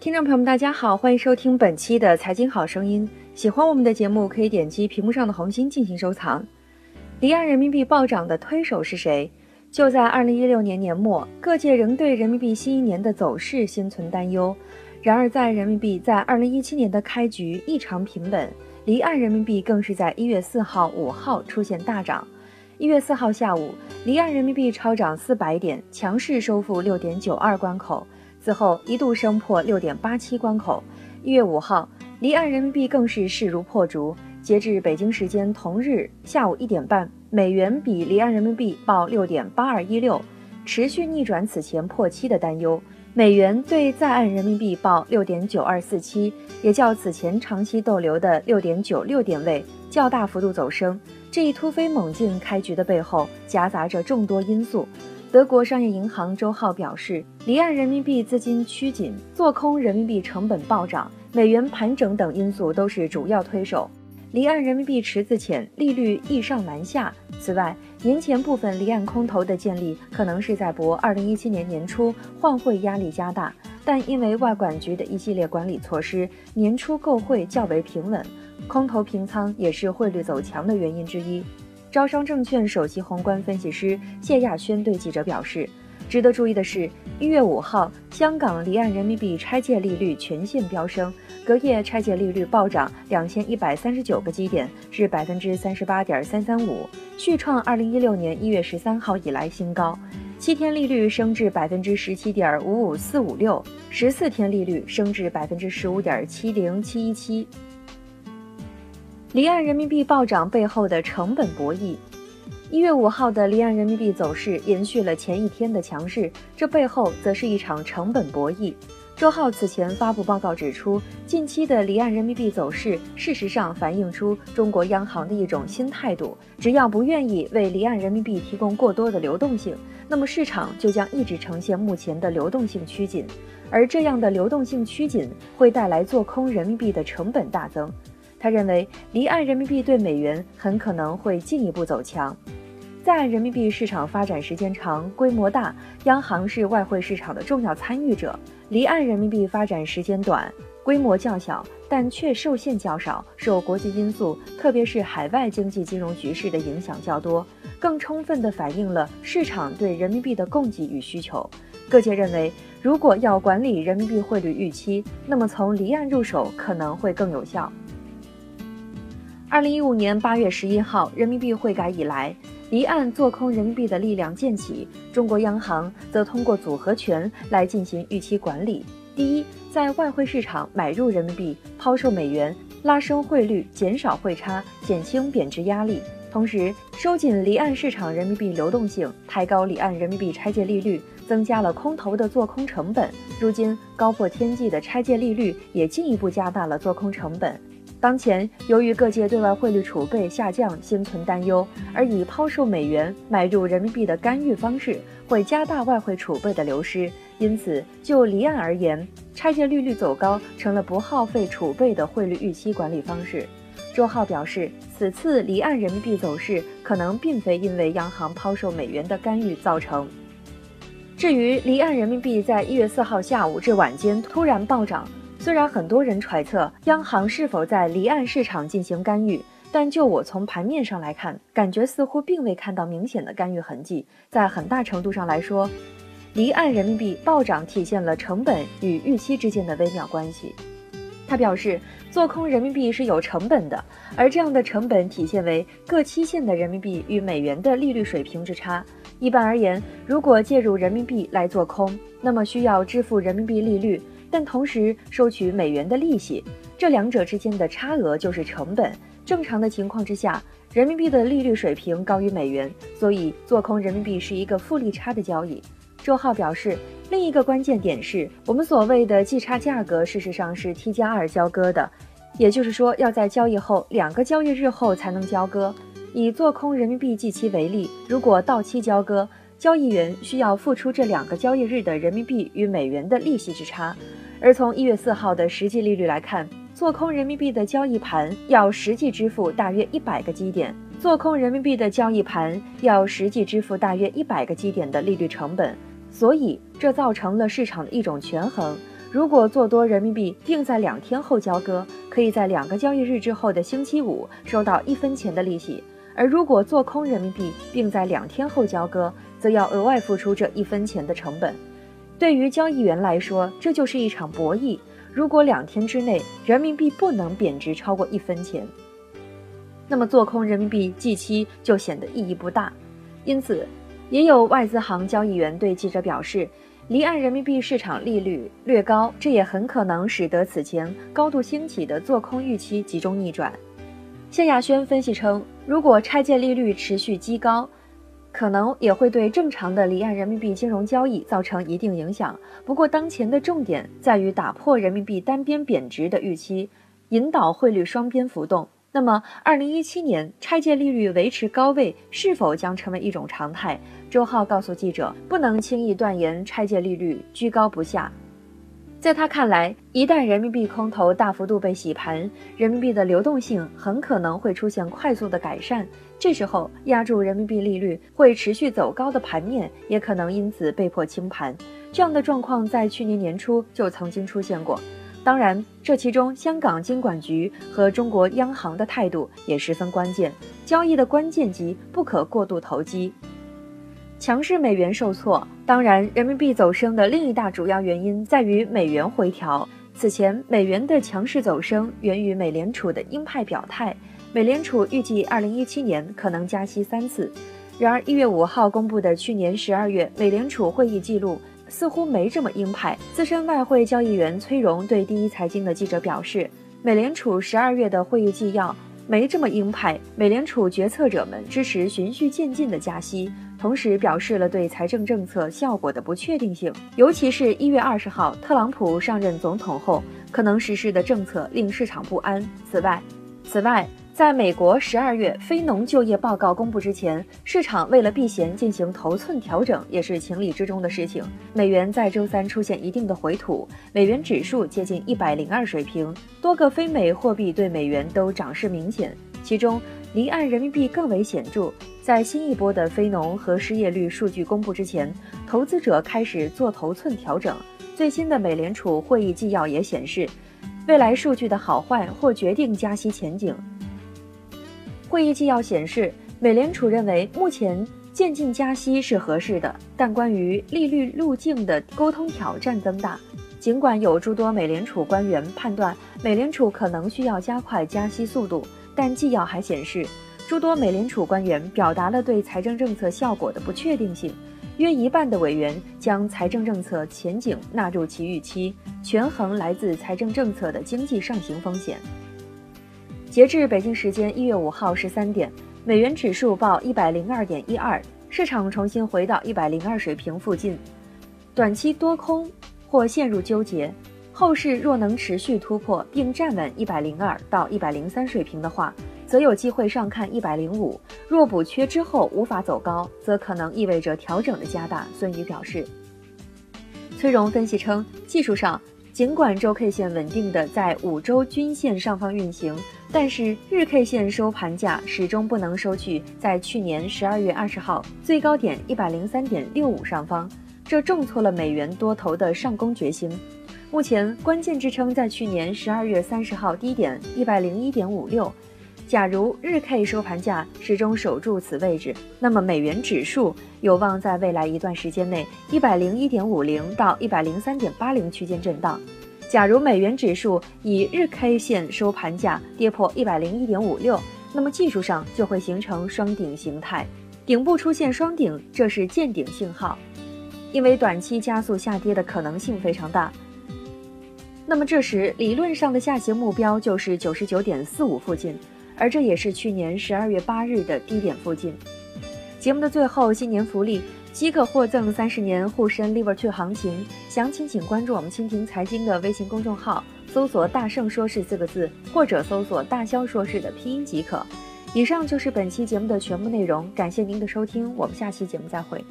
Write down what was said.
听众朋友们，大家好，欢迎收听本期的《财经好声音》。喜欢我们的节目，可以点击屏幕上的红心进行收藏。离岸人民币暴涨的推手是谁？就在二零一六年年末，各界仍对人民币新一年的走势心存担忧。然而，在人民币在二零一七年的开局异常平稳，离岸人民币更是在一月四号、五号出现大涨。一月四号下午，离岸人民币超涨四百点，强势收复六点九二关口。此后一度升破六点八七关口。一月五号，离岸人民币更是势如破竹。截至北京时间同日下午一点半，美元比离岸人民币报六点八二一六，持续逆转此前破七的担忧。美元对在岸人民币报六点九二四七，也较此前长期逗留的六点九六点位较大幅度走升。这一突飞猛进开局的背后，夹杂着众多因素。德国商业银行周浩表示，离岸人民币资金趋紧，做空人民币成本暴涨，美元盘整等因素都是主要推手。离岸人民币池子浅，利率易上难下。此外，年前部分离岸空头的建立可能是在博2017年年初换汇压力加大，但因为外管局的一系列管理措施，年初购汇较为平稳，空头平仓也是汇率走强的原因之一。招商证券首席宏观分析师谢亚轩对记者表示，值得注意的是，一月五号，香港离岸人民币拆借利率全线飙升，隔夜拆借利率暴涨两千一百三十九个基点，至百分之三十八点三三五，续创二零一六年一月十三号以来新高。七天利率升至百分之十七点五五四五六，十四天利率升至百分之十五点七零七一七。离岸人民币暴涨背后的成本博弈。一月五号的离岸人民币走势延续了前一天的强势，这背后则是一场成本博弈。周浩此前发布报告指出，近期的离岸人民币走势事实上反映出中国央行的一种新态度：只要不愿意为离岸人民币提供过多的流动性，那么市场就将一直呈现目前的流动性趋紧，而这样的流动性趋紧会带来做空人民币的成本大增。他认为，离岸人民币对美元很可能会进一步走强。在岸人民币市场发展时间长、规模大，央行是外汇市场的重要参与者；离岸人民币发展时间短、规模较小，但却受限较少，受国际因素，特别是海外经济金融局势的影响较多，更充分地反映了市场对人民币的供给与需求。各界认为，如果要管理人民币汇率预期，那么从离岸入手可能会更有效。二零一五年八月十一号，人民币汇改以来，离岸做空人民币的力量渐起，中国央行则通过组合拳来进行预期管理。第一，在外汇市场买入人民币，抛售美元，拉升汇率，减少汇差，减轻贬值压力；同时，收紧离岸市场人民币流动性，抬高离岸人民币拆借利率，增加了空头的做空成本。如今，高破天际的拆借利率也进一步加大了做空成本。当前，由于各界对外汇率储备下降心存担忧，而以抛售美元买入人民币的干预方式，会加大外汇储备的流失。因此，就离岸而言，拆借利率走高成了不耗费储备的汇率预期管理方式。周浩表示，此次离岸人民币走势可能并非因为央行抛售美元的干预造成。至于离岸人民币在一月四号下午至晚间突然暴涨。虽然很多人揣测央行是否在离岸市场进行干预，但就我从盘面上来看，感觉似乎并未看到明显的干预痕迹。在很大程度上来说，离岸人民币暴涨体现了成本与预期之间的微妙关系。他表示，做空人民币是有成本的，而这样的成本体现为各期限的人民币与美元的利率水平之差。一般而言，如果介入人民币来做空，那么需要支付人民币利率。但同时收取美元的利息，这两者之间的差额就是成本。正常的情况之下，人民币的利率水平高于美元，所以做空人民币是一个负利差的交易。周浩表示，另一个关键点是我们所谓的计差价格，事实上是 T 加二交割的，也就是说要在交易后两个交易日后才能交割。以做空人民币计期为例，如果到期交割，交易员需要付出这两个交易日的人民币与美元的利息之差。而从一月四号的实际利率来看，做空人民币的交易盘要实际支付大约一百个基点，做空人民币的交易盘要实际支付大约一百个基点的利率成本，所以这造成了市场的一种权衡。如果做多人民币定在两天后交割，可以在两个交易日之后的星期五收到一分钱的利息；而如果做空人民币并在两天后交割，则要额外付出这一分钱的成本。对于交易员来说，这就是一场博弈。如果两天之内人民币不能贬值超过一分钱，那么做空人民币计期就显得意义不大。因此，也有外资行交易员对记者表示。离岸人民币市场利率略高，这也很可能使得此前高度兴起的做空预期集中逆转。谢亚轩分析称，如果拆借利率持续激高，可能也会对正常的离岸人民币金融交易造成一定影响。不过，当前的重点在于打破人民币单边贬值的预期，引导汇率双边浮动。那么，二零一七年拆借利率维持高位，是否将成为一种常态？周浩告诉记者，不能轻易断言拆借利率居高不下。在他看来，一旦人民币空头大幅度被洗盘，人民币的流动性很可能会出现快速的改善，这时候压住人民币利率会持续走高的盘面也可能因此被迫清盘。这样的状况在去年年初就曾经出现过。当然，这其中香港金管局和中国央行的态度也十分关键。交易的关键级不可过度投机。强势美元受挫，当然，人民币走升的另一大主要原因在于美元回调。此前，美元的强势走升源于美联储的鹰派表态。美联储预计二零一七年可能加息三次。然而，一月五号公布的去年十二月美联储会议记录。似乎没这么鹰派。资深外汇交易员崔荣对第一财经的记者表示，美联储十二月的会议纪要没这么鹰派。美联储决策者们支持循序渐进的加息，同时表示了对财政政策效果的不确定性。尤其是一月二十号特朗普上任总统后，可能实施的政策令市场不安。此外，此外。在美国十二月非农就业报告公布之前，市场为了避险进行头寸调整也是情理之中的事情。美元在周三出现一定的回吐，美元指数接近一百零二水平，多个非美货币对美元都涨势明显，其中离岸人民币更为显著。在新一波的非农和失业率数据公布之前，投资者开始做头寸调整。最新的美联储会议纪要也显示，未来数据的好坏或决定加息前景。会议纪要显示，美联储认为目前渐进加息是合适的，但关于利率路径的沟通挑战增大。尽管有诸多美联储官员判断美联储可能需要加快加息速度，但纪要还显示，诸多美联储官员表达了对财政政策效果的不确定性。约一半的委员将财政政策前景纳入其预期，权衡来自财政政策的经济上行风险。截至北京时间一月五号十三点，美元指数报一百零二点一二，市场重新回到一百零二水平附近，短期多空或陷入纠结。后市若能持续突破并站稳一百零二到一百零三水平的话，则有机会上看一百零五；若补缺之后无法走高，则可能意味着调整的加大。孙宇表示。崔荣分析称，技术上。尽管周 K 线稳定的在五周均线上方运行，但是日 K 线收盘价始终不能收取在去年十二月二十号最高点一百零三点六五上方，这重挫了美元多头的上攻决心。目前关键支撑在去年十二月三十号低点一百零一点五六。假如日 K 收盘价始终守住此位置，那么美元指数有望在未来一段时间内一百零一点五零到一百零三点八零区间震荡。假如美元指数以日 K 线收盘价跌破一百零一点五六，那么技术上就会形成双顶形态，顶部出现双顶，这是见顶信号，因为短期加速下跌的可能性非常大。那么这时理论上的下行目标就是九十九点四五附近。而这也是去年十二月八日的低点附近。节目的最后，新年福利，即可获赠三十年沪深 Liver Two 行情。详情请关注我们蜻蜓财经的微信公众号，搜索“大圣说事”四个字，或者搜索“大肖说事”的拼音即可。以上就是本期节目的全部内容，感谢您的收听，我们下期节目再会。